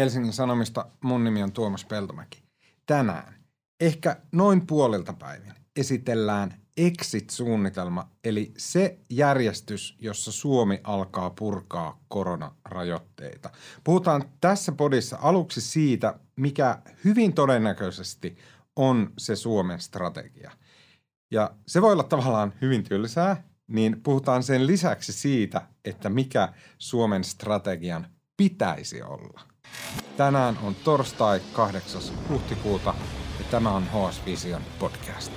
Helsingin Sanomista. Mun nimi on Tuomas Peltomäki. Tänään, ehkä noin puolilta päivin, esitellään exit-suunnitelma, eli se järjestys, jossa Suomi alkaa purkaa koronarajoitteita. Puhutaan tässä podissa aluksi siitä, mikä hyvin todennäköisesti on se Suomen strategia. Ja se voi olla tavallaan hyvin tylsää, niin puhutaan sen lisäksi siitä, että mikä Suomen strategian pitäisi olla. Tänään on torstai 8. huhtikuuta ja tämä on HS Vision podcast.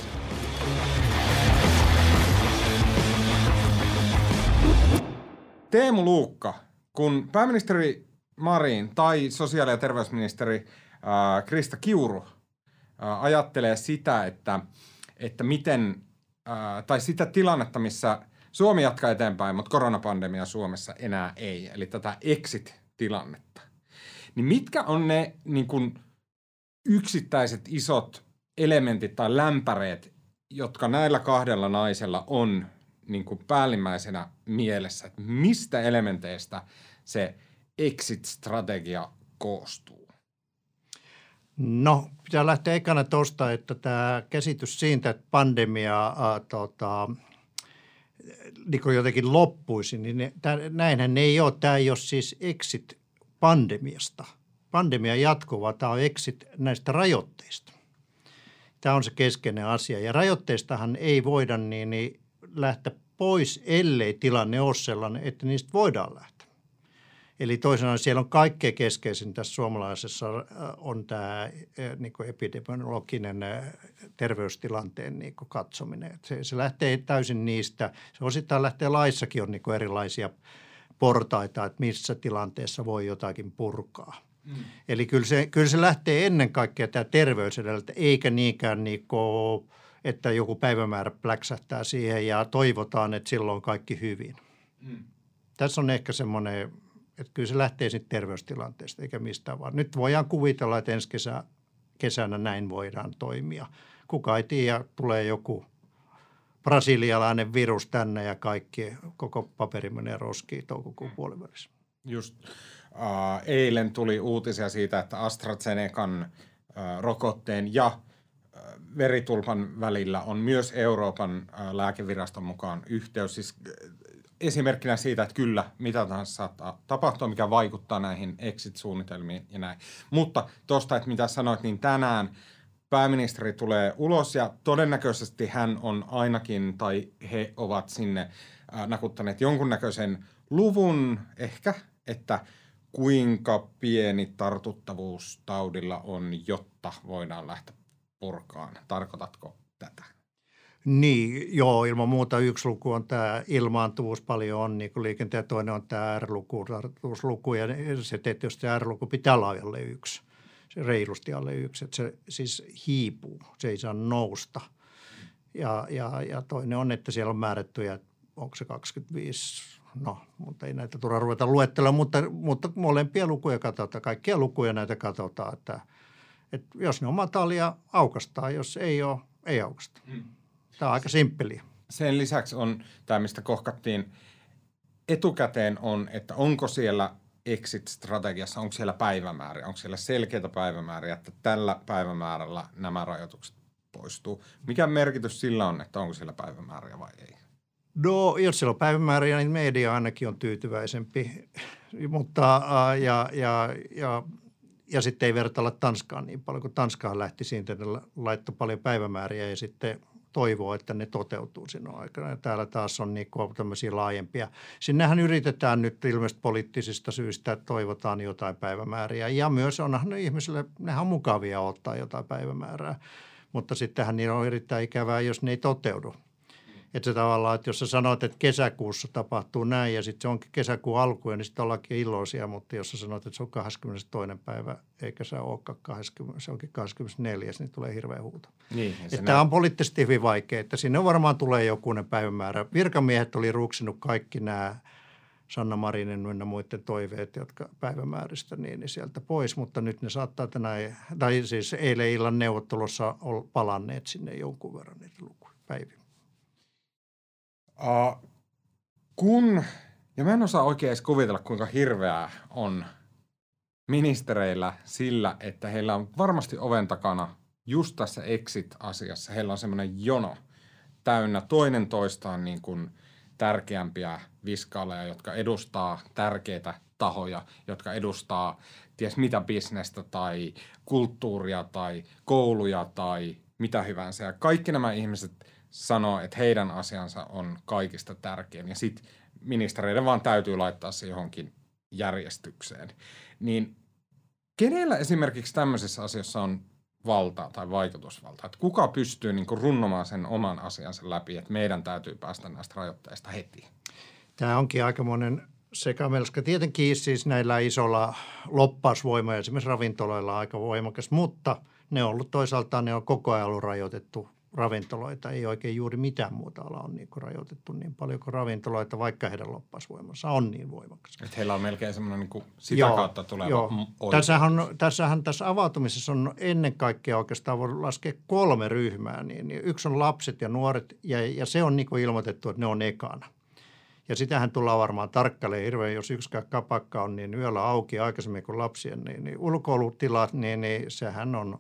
Teemu Luukka, kun pääministeri Marin tai sosiaali- ja terveysministeri äh, Krista Kiuru äh, ajattelee sitä, että, että miten, äh, tai sitä tilannetta, missä Suomi jatkaa eteenpäin, mutta koronapandemia Suomessa enää ei, eli tätä exit-tilannetta, niin mitkä on ne niin kuin, yksittäiset isot elementit tai lämpäreet, jotka näillä kahdella naisella on niin kuin päällimmäisenä mielessä, että mistä elementeistä se exit-strategia koostuu? No, pitää lähteä ekana tuosta, että tämä käsitys siitä, että pandemia äh, tota, niin jotenkin loppuisi, niin ne, tää, näinhän ne ei ole. Tämä ei ole siis exit pandemiasta. Pandemia jatkuva, tämä on exit näistä rajoitteista. Tämä on se keskeinen asia. Ja rajoitteistahan ei voida niin, niin lähteä pois, ellei tilanne ole sellainen, että niistä voidaan lähteä. Eli toisaalta siellä on kaikkein keskeisin tässä suomalaisessa äh, on tämä äh, niin epidemiologinen äh, terveystilanteen niin katsominen. Se, se lähtee täysin niistä. Se osittain lähtee laissakin on niin erilaisia portaita, että missä tilanteessa voi jotakin purkaa. Mm. Eli kyllä se, kyllä se lähtee ennen kaikkea tämä terveys edeltä, eikä niinkään niin kuin, että joku päivämäärä pläksähtää siihen ja toivotaan, että silloin on kaikki hyvin. Mm. Tässä on ehkä semmoinen, että kyllä se lähtee sitten terveystilanteesta eikä mistään vaan. Nyt voidaan kuvitella, että ensi kesä, kesänä näin voidaan toimia. Kuka ei tiedä, tulee joku brasilialainen virus tänne ja kaikki, koko paperi menee roskiin toukokuun puolivälissä. Just äh, eilen tuli uutisia siitä, että AstraZenecan äh, rokotteen ja äh, veritulpan välillä on myös Euroopan äh, lääkeviraston mukaan yhteys. Siis äh, esimerkkinä siitä, että kyllä, mitä tahansa saattaa tapahtua, mikä vaikuttaa näihin exit-suunnitelmiin ja näin. Mutta tuosta, että mitä sanoit, niin tänään pääministeri tulee ulos ja todennäköisesti hän on ainakin, tai he ovat sinne äh, nakuttaneet jonkunnäköisen luvun ehkä, että – kuinka pieni tartuttavuus taudilla on, jotta voidaan lähteä purkaan? Tarkoitatko tätä? Niin, joo, ilman muuta yksi luku on tämä ilmaantuvuus paljon on, niin kuin liikenteen toinen on tämä R-luku, tartuvuusluku, ja se tietysti R-luku pitää olla alle yksi, se reilusti alle yksi, että se siis hiipuu, se ei saa nousta. Ja, ja, ja toinen on, että siellä on määrättyjä, onko se 25 no, mutta ei näitä tule ruveta luettelemaan, mutta, mutta molempia lukuja katsotaan, kaikkia lukuja näitä katsotaan, että, että jos ne on matalia, aukastaa, jos ei ole, ei aukasta. Hmm. Tämä on aika simppeliä. Sen lisäksi on tämä, mistä kohkattiin etukäteen on, että onko siellä exit-strategiassa, onko siellä päivämääriä, onko siellä selkeitä päivämääriä, että tällä päivämäärällä nämä rajoitukset poistuu. Mikä merkitys sillä on, että onko siellä päivämääriä vai ei? No, jos siellä on päivämääriä, niin media ainakin on tyytyväisempi, mutta ja, ja, ja, ja sitten ei vertailla Tanskaan niin paljon, kun Tanskaan lähti siitä, että laittoi paljon päivämääriä ja sitten toivoo, että ne toteutuu siinä aikana. Ja täällä taas on niin tämmöisiä laajempia. Sinnehän yritetään nyt ilmeisesti poliittisista syistä, että toivotaan jotain päivämääriä. Ja myös onhan ne ihmisille, nehän on mukavia ottaa jotain päivämäärää. Mutta sittenhän niin on erittäin ikävää, jos ne ei toteudu. Että se tavallaan, että jos sä sanot, että kesäkuussa tapahtuu näin ja sitten se onkin kesäkuun alku, niin sitten ollaankin iloisia, mutta jos sä sanot, että se on 22. päivä eikä se olekaan 20, se onkin 24, niin tulee hirveä huuto. Niin, että tämä on poliittisesti hyvin vaikea, että sinne varmaan tulee jokunen päivämäärä. Virkamiehet oli ruksinut kaikki nämä Sanna Marinin ynnä muiden toiveet, jotka päivämääristä, niin, niin sieltä pois, mutta nyt ne saattaa tänään, tai siis eilen illan neuvottelussa palanneet sinne jonkun verran niitä lukuja päiviä. Uh, kun, ja mä en osaa oikein edes kuvitella, kuinka hirveää on ministereillä sillä, että heillä on varmasti oven takana just tässä exit-asiassa, heillä on semmoinen jono täynnä toinen toistaan niin kuin tärkeämpiä viskaaleja, jotka edustaa tärkeitä tahoja, jotka edustaa ties mitä bisnestä tai kulttuuria tai kouluja tai mitä hyvänsä. Ja kaikki nämä ihmiset sanoo, että heidän asiansa on kaikista tärkein ja sitten ministereiden vaan täytyy laittaa se johonkin järjestykseen. Niin kenellä esimerkiksi tämmöisessä asiassa on valtaa tai vaikutusvaltaa? Että kuka pystyy niin runnomaan sen oman asiansa läpi, että meidän täytyy päästä näistä rajoitteista heti? Tämä onkin aikamoinen sekamelska. Tietenkin siis näillä isolla loppausvoima esimerkiksi ravintoloilla aika voimakas, mutta ne on ollut toisaalta ne on koko ajan ollut rajoitettu ravintoloita. Ei oikein juuri mitään muuta ala on niin kuin rajoitettu niin paljon kuin ravintoloita, vaikka heidän loppausvoimansa on niin voimakas. Että heillä on melkein semmoinen niin kuin sitä joo, kautta tuleva joo. Tässähän, tässähän tässä avautumisessa on ennen kaikkea oikeastaan voi laskea kolme ryhmää. Niin, niin yksi on lapset ja nuoret ja, ja se on niin kuin ilmoitettu, että ne on ekana. Ja sitähän tullaan varmaan tarkkailemaan hirveän, jos yksikään kapakka on niin yöllä auki aikaisemmin kuin lapsien, niin, niin ulkoilutilat, niin, niin sehän on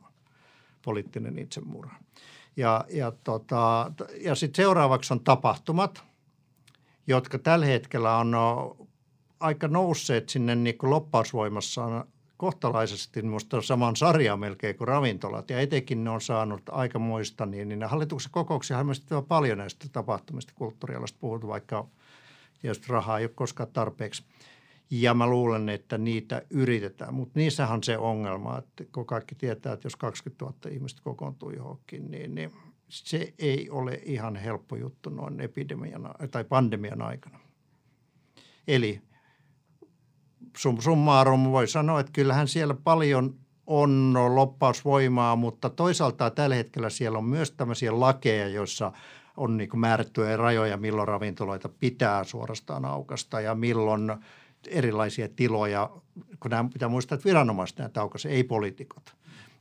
poliittinen itsemurha. Ja, ja, tota, ja sitten seuraavaksi on tapahtumat, jotka tällä hetkellä on aika nousseet sinne niin kuin loppausvoimassaan kohtalaisesti minusta saman sarjan melkein kuin ravintolat. Ja etenkin ne on saanut aikamoista, niin, niin hallituksen kokouksia on paljon näistä tapahtumista kulttuurialasta puhuttu, vaikka tietysti rahaa ei ole koskaan tarpeeksi. Ja mä luulen, että niitä yritetään, mutta niissähän on se ongelma, että kun kaikki tietää, että jos 20 000 ihmistä kokoontuu johonkin, niin, niin se ei ole ihan helppo juttu noin epidemian tai pandemian aikana. Eli sum summarum voi sanoa, että kyllähän siellä paljon on loppausvoimaa, mutta toisaalta tällä hetkellä siellä on myös tämmöisiä lakeja, joissa on niin määrättyjä rajoja, milloin ravintoloita pitää suorastaan aukasta ja milloin – erilaisia tiloja, kun nämä pitää muistaa, että viranomaiset näitä aukaise, ei poliitikot.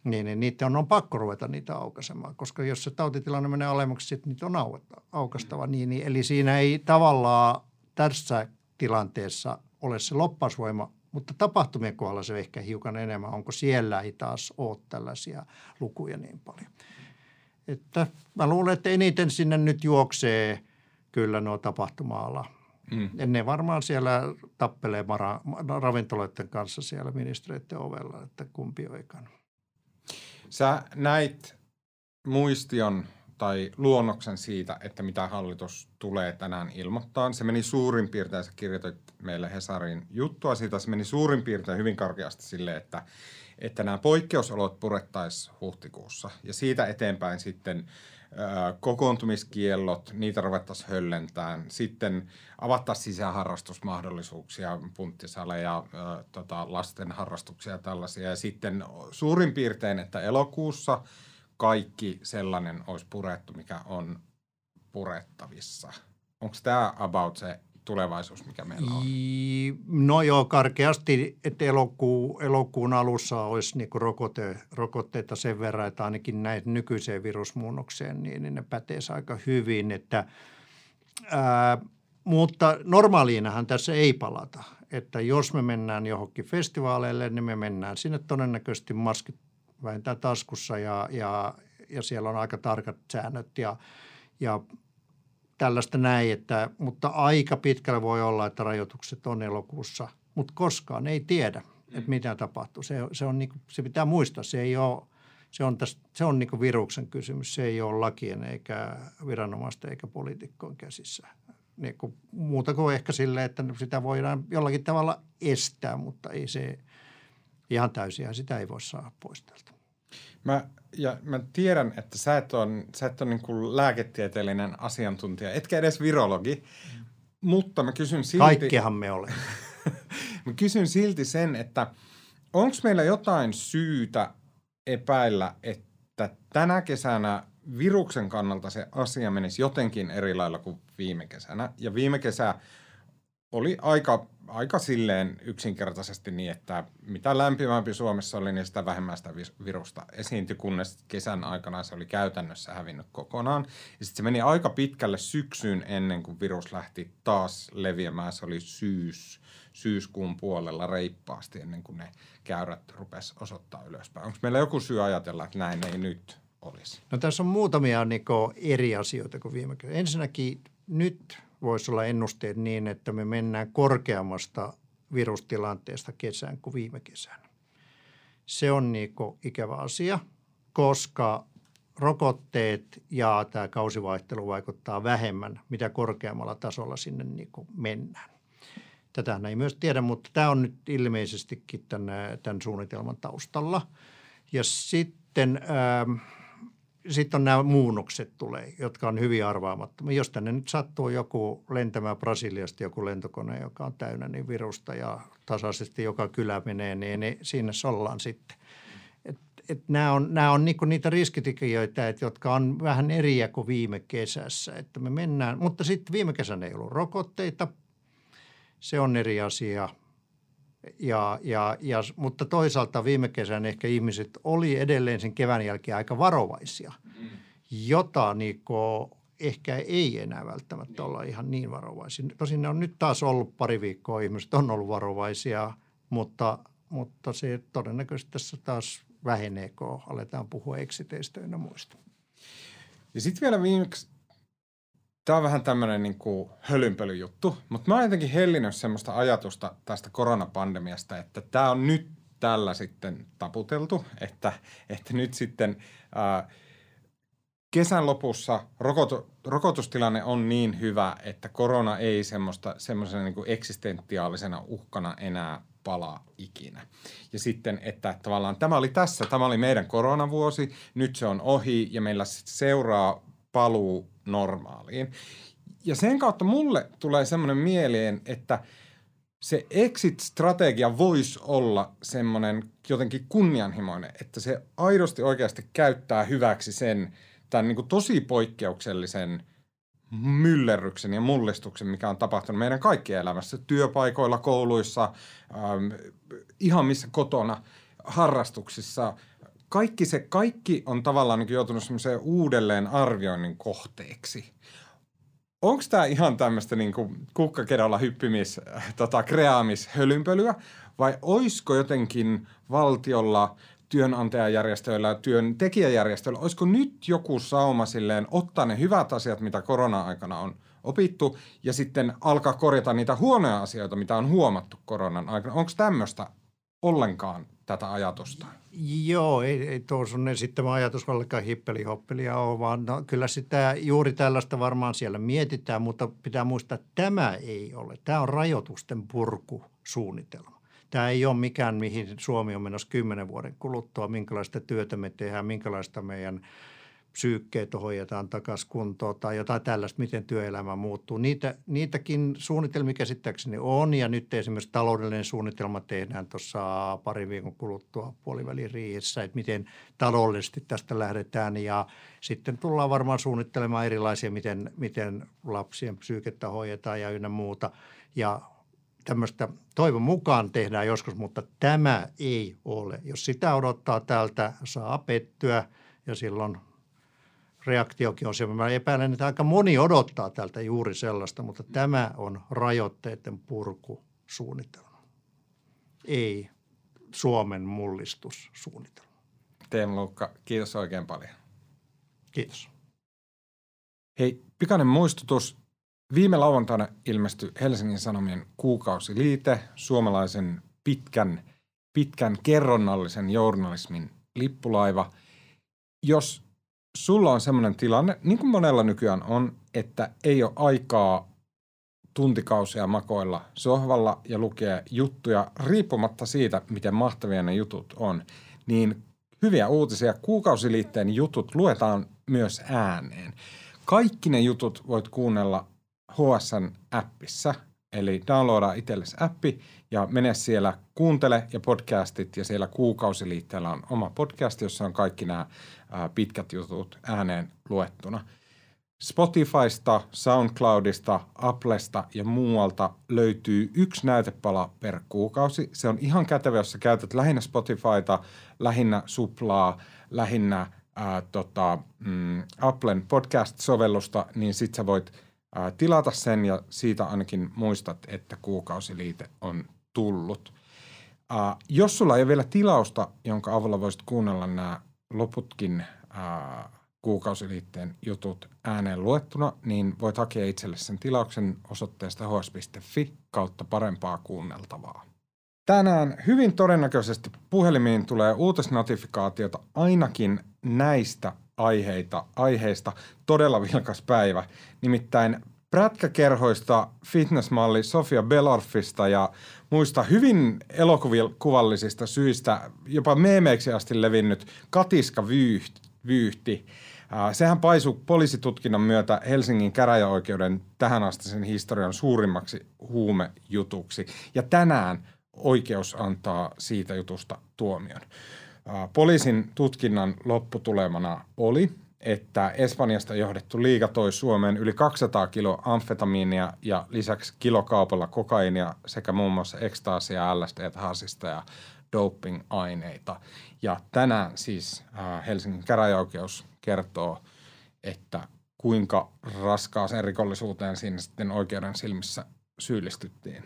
Niin, niin niitä on, on pakko ruveta niitä aukaisemaan, koska jos se tautitilanne menee alemmaksi, sitten niitä on aukastava. Niin, niin, eli siinä ei tavallaan tässä tilanteessa ole se loppausvoima, mutta tapahtumien kohdalla se ehkä hiukan enemmän. Onko siellä ei taas ole tällaisia lukuja niin paljon. Että mä luulen, että eniten sinne nyt juoksee kyllä nuo tapahtuma-ala Mm. Ne varmaan siellä tappelee mara, ravintoloiden kanssa siellä ministeriöiden ovella, että kumpi on ekana. Sä näit muistion tai luonnoksen siitä, että mitä hallitus tulee tänään ilmoittaa. Se meni suurin piirtein, sä kirjoitit meille Hesarin juttua siitä, se meni suurin piirtein hyvin karkeasti sille, että, että nämä poikkeusolot purettaisiin huhtikuussa. Ja siitä eteenpäin sitten kokoontumiskiellot, niitä ruvettaisiin höllentään. Sitten avattaisiin sisäharrastusmahdollisuuksia, punttisaleja, tota, lasten harrastuksia ja tällaisia. Ja sitten suurin piirtein, että elokuussa kaikki sellainen olisi purettu, mikä on purettavissa. Onko tämä about se tulevaisuus, mikä meillä on? No joo, karkeasti, että elokuu, elokuun alussa olisi niin rokote, rokotteita sen verran, että ainakin näin nykyiseen virusmuunnokseen, niin, niin ne päteisi aika hyvin. Että, ää, mutta normaaliinahan tässä ei palata. Että jos me mennään johonkin festivaaleille, niin me mennään sinne todennäköisesti maskit vähintään taskussa ja, ja, ja siellä on aika tarkat säännöt ja, ja tällaista näin, että, mutta aika pitkällä voi olla, että rajoitukset on elokuussa, mutta koskaan ei tiedä, että mm. mitä tapahtuu. Se, se, on, niin kuin, se pitää muistaa, se ei ole, se on, tästä, se on niin viruksen kysymys, se ei ole lakien eikä viranomaisten eikä poliitikkojen käsissä. Niin kuin, muuta kuin ehkä silleen, että sitä voidaan jollakin tavalla estää, mutta ei se ihan täysin, sitä ei voi saada pois tältä. Mä, ja mä tiedän, että sä et ole, sä et ole niin kuin lääketieteellinen asiantuntija, etkä edes virologi, mutta mä kysyn silti... Kaikkihan me olemme. mä kysyn silti sen, että onko meillä jotain syytä epäillä, että tänä kesänä viruksen kannalta se asia menisi jotenkin eri lailla kuin viime kesänä. Ja viime kesä oli aika aika silleen yksinkertaisesti niin, että mitä lämpimämpi Suomessa oli, niin sitä vähemmän sitä virusta esiintyi, kunnes kesän aikana se oli käytännössä hävinnyt kokonaan. Ja sitten se meni aika pitkälle syksyyn ennen kuin virus lähti taas leviämään. Se oli syys, syyskuun puolella reippaasti ennen kuin ne käyrät rupes osoittaa ylöspäin. Onko meillä joku syy ajatella, että näin ei nyt olisi? No tässä on muutamia niin eri asioita kuin viime kerralla. Ensinnäkin nyt voisi olla ennusteet niin, että me mennään korkeammasta virustilanteesta kesään kuin viime kesänä. Se on niin ikävä asia, koska rokotteet ja tämä kausivaihtelu vaikuttaa vähemmän, mitä korkeammalla tasolla sinne niin mennään. Tätä ei myös tiedä, mutta tämä on nyt ilmeisestikin tämän, tämän suunnitelman taustalla. Ja sitten... äh, sitten on nämä muunnokset tulee, jotka on hyvin arvaamattomia. Jos tänne nyt sattuu joku lentämään Brasiliasta joku lentokone, joka on täynnä niin virusta ja tasaisesti joka kylä menee, niin, niin siinä ollaan sitten. Et, et nämä on, nämä on niinku niitä riskitekijöitä, et, jotka on vähän eriä kuin viime kesässä. Että me mennään, mutta sitten viime kesänä ei ollut rokotteita. Se on eri asia – ja, ja, ja, mutta toisaalta viime kesän ehkä ihmiset oli edelleen sen kevään jälkeen aika varovaisia, mm. jota Niko ehkä ei enää välttämättä olla ihan niin varovaisia. Tosin ne on nyt taas ollut pari viikkoa, ihmiset on ollut varovaisia, mutta, mutta se todennäköisesti tässä taas vähenee, kun aletaan puhua eksiteistä ja muista. Ja sitten vielä viimeksi Tämä on vähän tämmöinen niin hölynpölyjuttu, mutta mä oon jotenkin hellinyt semmoista ajatusta tästä koronapandemiasta, että tämä on nyt tällä sitten taputeltu, että, että nyt sitten ää, kesän lopussa rokotu, rokotustilanne on niin hyvä, että korona ei semmoista, semmoisena niin eksistentiaalisena uhkana enää palaa ikinä. Ja sitten, että tavallaan tämä oli tässä, tämä oli meidän koronavuosi, nyt se on ohi ja meillä seuraa paluu normaaliin. Ja sen kautta mulle tulee semmoinen mieleen, että se exit-strategia voisi olla semmoinen jotenkin kunnianhimoinen, että se aidosti oikeasti käyttää hyväksi sen tämän niin tosi poikkeuksellisen myllerryksen ja mullistuksen, mikä on tapahtunut meidän kaikkien elämässä, työpaikoilla, kouluissa, ähm, ihan missä kotona, harrastuksissa – kaikki se, kaikki on tavallaan niin joutunut semmoiseen uudelleen arvioinnin kohteeksi. Onko tämä ihan tämmöistä niin kukkakedolla hyppimis, tota, kreaamishölynpölyä vai olisiko jotenkin valtiolla, työnantajajärjestöillä ja työntekijäjärjestöillä, olisiko nyt joku sauma silleen ottaa ne hyvät asiat, mitä korona-aikana on opittu ja sitten alkaa korjata niitä huonoja asioita, mitä on huomattu koronan aikana. Onko tämmöistä ollenkaan tätä ajatusta? Joo, ei, ei tuo sun esittämä ajatus ollenkaan hippelihoppelia ole, vaan no, kyllä sitä juuri tällaista varmaan siellä mietitään, mutta pitää muistaa, että tämä ei ole. Tämä on rajoitusten purkusuunnitelma. Tämä ei ole mikään, mihin Suomi on menossa kymmenen vuoden kuluttua, minkälaista työtä me tehdään, minkälaista meidän – psyykkeet hoidetaan takaisin kuntoon tai jotain tällaista, miten työelämä muuttuu. Niitä, niitäkin suunnitelmia käsittääkseni on ja nyt esimerkiksi taloudellinen suunnitelma tehdään tuossa pari viikon kuluttua puolivälin riihessä, että miten taloudellisesti tästä lähdetään ja sitten tullaan varmaan suunnittelemaan erilaisia, miten, miten lapsien psyykettä hoidetaan ja ynnä muuta ja tämmöistä toivon mukaan tehdään joskus, mutta tämä ei ole. Jos sitä odottaa tältä, saa pettyä ja silloin – reaktiokin on se. Mä epäilen, että aika moni odottaa tältä juuri sellaista, mutta tämä on rajoitteiden purkusuunnitelma. Ei Suomen mullistussuunnitelma. Teemu Luukka, kiitos oikein paljon. Kiitos. Hei, pikainen muistutus. Viime lauantaina ilmestyi Helsingin Sanomien kuukausiliite, suomalaisen pitkän, pitkän kerronnallisen journalismin lippulaiva. Jos sulla on semmoinen tilanne, niin kuin monella nykyään on, että ei ole aikaa tuntikausia makoilla sohvalla ja lukea juttuja riippumatta siitä, miten mahtavia ne jutut on, niin hyviä uutisia. Kuukausiliitteen jutut luetaan myös ääneen. Kaikki ne jutut voit kuunnella HSN appissa, eli downloada itsellesi appi ja mene siellä, kuuntele ja podcastit ja siellä kuukausiliitteellä on oma podcast, jossa on kaikki nämä pitkät jutut ääneen luettuna. Spotifysta, SoundCloudista, Applesta ja muualta löytyy yksi näytepala per kuukausi. Se on ihan kätevä, jos sä käytät lähinnä Spotifyta, lähinnä Suplaa, lähinnä ää, tota, mm, Applen podcast-sovellusta, niin sit sä voit ää, tilata sen ja siitä ainakin muistat, että kuukausiliite on tullut. Ää, jos sulla ei ole vielä tilausta, jonka avulla voisit kuunnella nämä loputkin ää, kuukausiliitteen jutut ääneen luettuna, niin voit hakea itselle sen tilauksen osoitteesta hs.fi kautta parempaa kuunneltavaa. Tänään hyvin todennäköisesti puhelimiin tulee uutisnotifikaatiota ainakin näistä aiheita, aiheista todella vilkas päivä. Nimittäin prätkäkerhoista, fitnessmalli Sofia Belorfista ja muista hyvin elokuvallisista syistä, jopa meemeiksi asti levinnyt Katiska Vyyhti. Sehän paisui poliisitutkinnan myötä Helsingin käräjäoikeuden tähän asti sen historian suurimmaksi huumejutuksi. Ja tänään oikeus antaa siitä jutusta tuomion. Poliisin tutkinnan lopputulemana oli, että Espanjasta johdettu liiga toi Suomeen yli 200 kilo amfetamiinia ja lisäksi kilokaupalla kokainia sekä muun muassa ekstaasia, LSD, hasista ja doping-aineita. Ja tänään siis Helsingin käräjäoikeus kertoo, että kuinka raskaaseen rikollisuuteen siinä sitten oikeuden silmissä syyllistyttiin.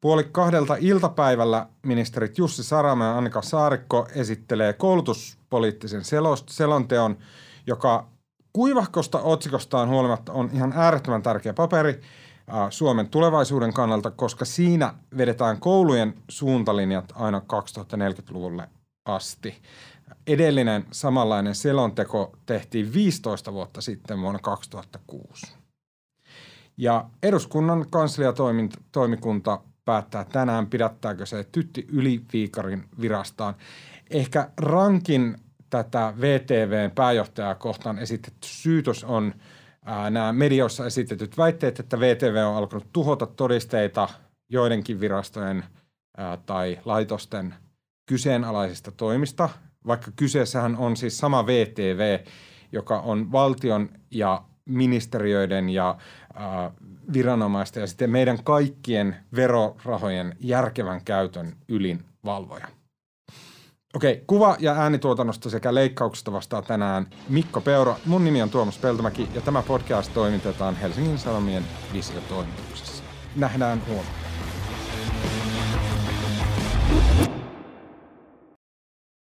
Puoli kahdelta iltapäivällä ministerit Jussi Sarama ja Annika Saarikko esittelee koulutuspoliittisen selonteon, joka kuivahkosta otsikostaan huolimatta on ihan äärettömän tärkeä paperi Suomen tulevaisuuden kannalta, koska siinä vedetään koulujen suuntalinjat aina 2040-luvulle asti. Edellinen samanlainen selonteko tehtiin 15 vuotta sitten vuonna 2006. Ja eduskunnan kansliatoimikunta päättää tänään, pidättääkö se Tytti Yliviikarin virastaan. Ehkä rankin tätä VTVn pääjohtajaa kohtaan esitetty syytös on ää, nämä medioissa esitetyt väitteet, että VTV on alkanut tuhota todisteita joidenkin virastojen ää, tai laitosten kyseenalaisista toimista, vaikka kyseessähän on siis sama VTV, joka on valtion ja ministeriöiden ja äh, viranomaisten ja sitten meidän kaikkien verorahojen järkevän käytön ylin valvoja. Okei, kuva- ja äänituotannosta sekä leikkauksesta vastaa tänään Mikko Peuro. Mun nimi on Tuomas Peltomäki ja tämä podcast toimitetaan Helsingin Sanomien visiotoimituksessa. Nähdään huomenna.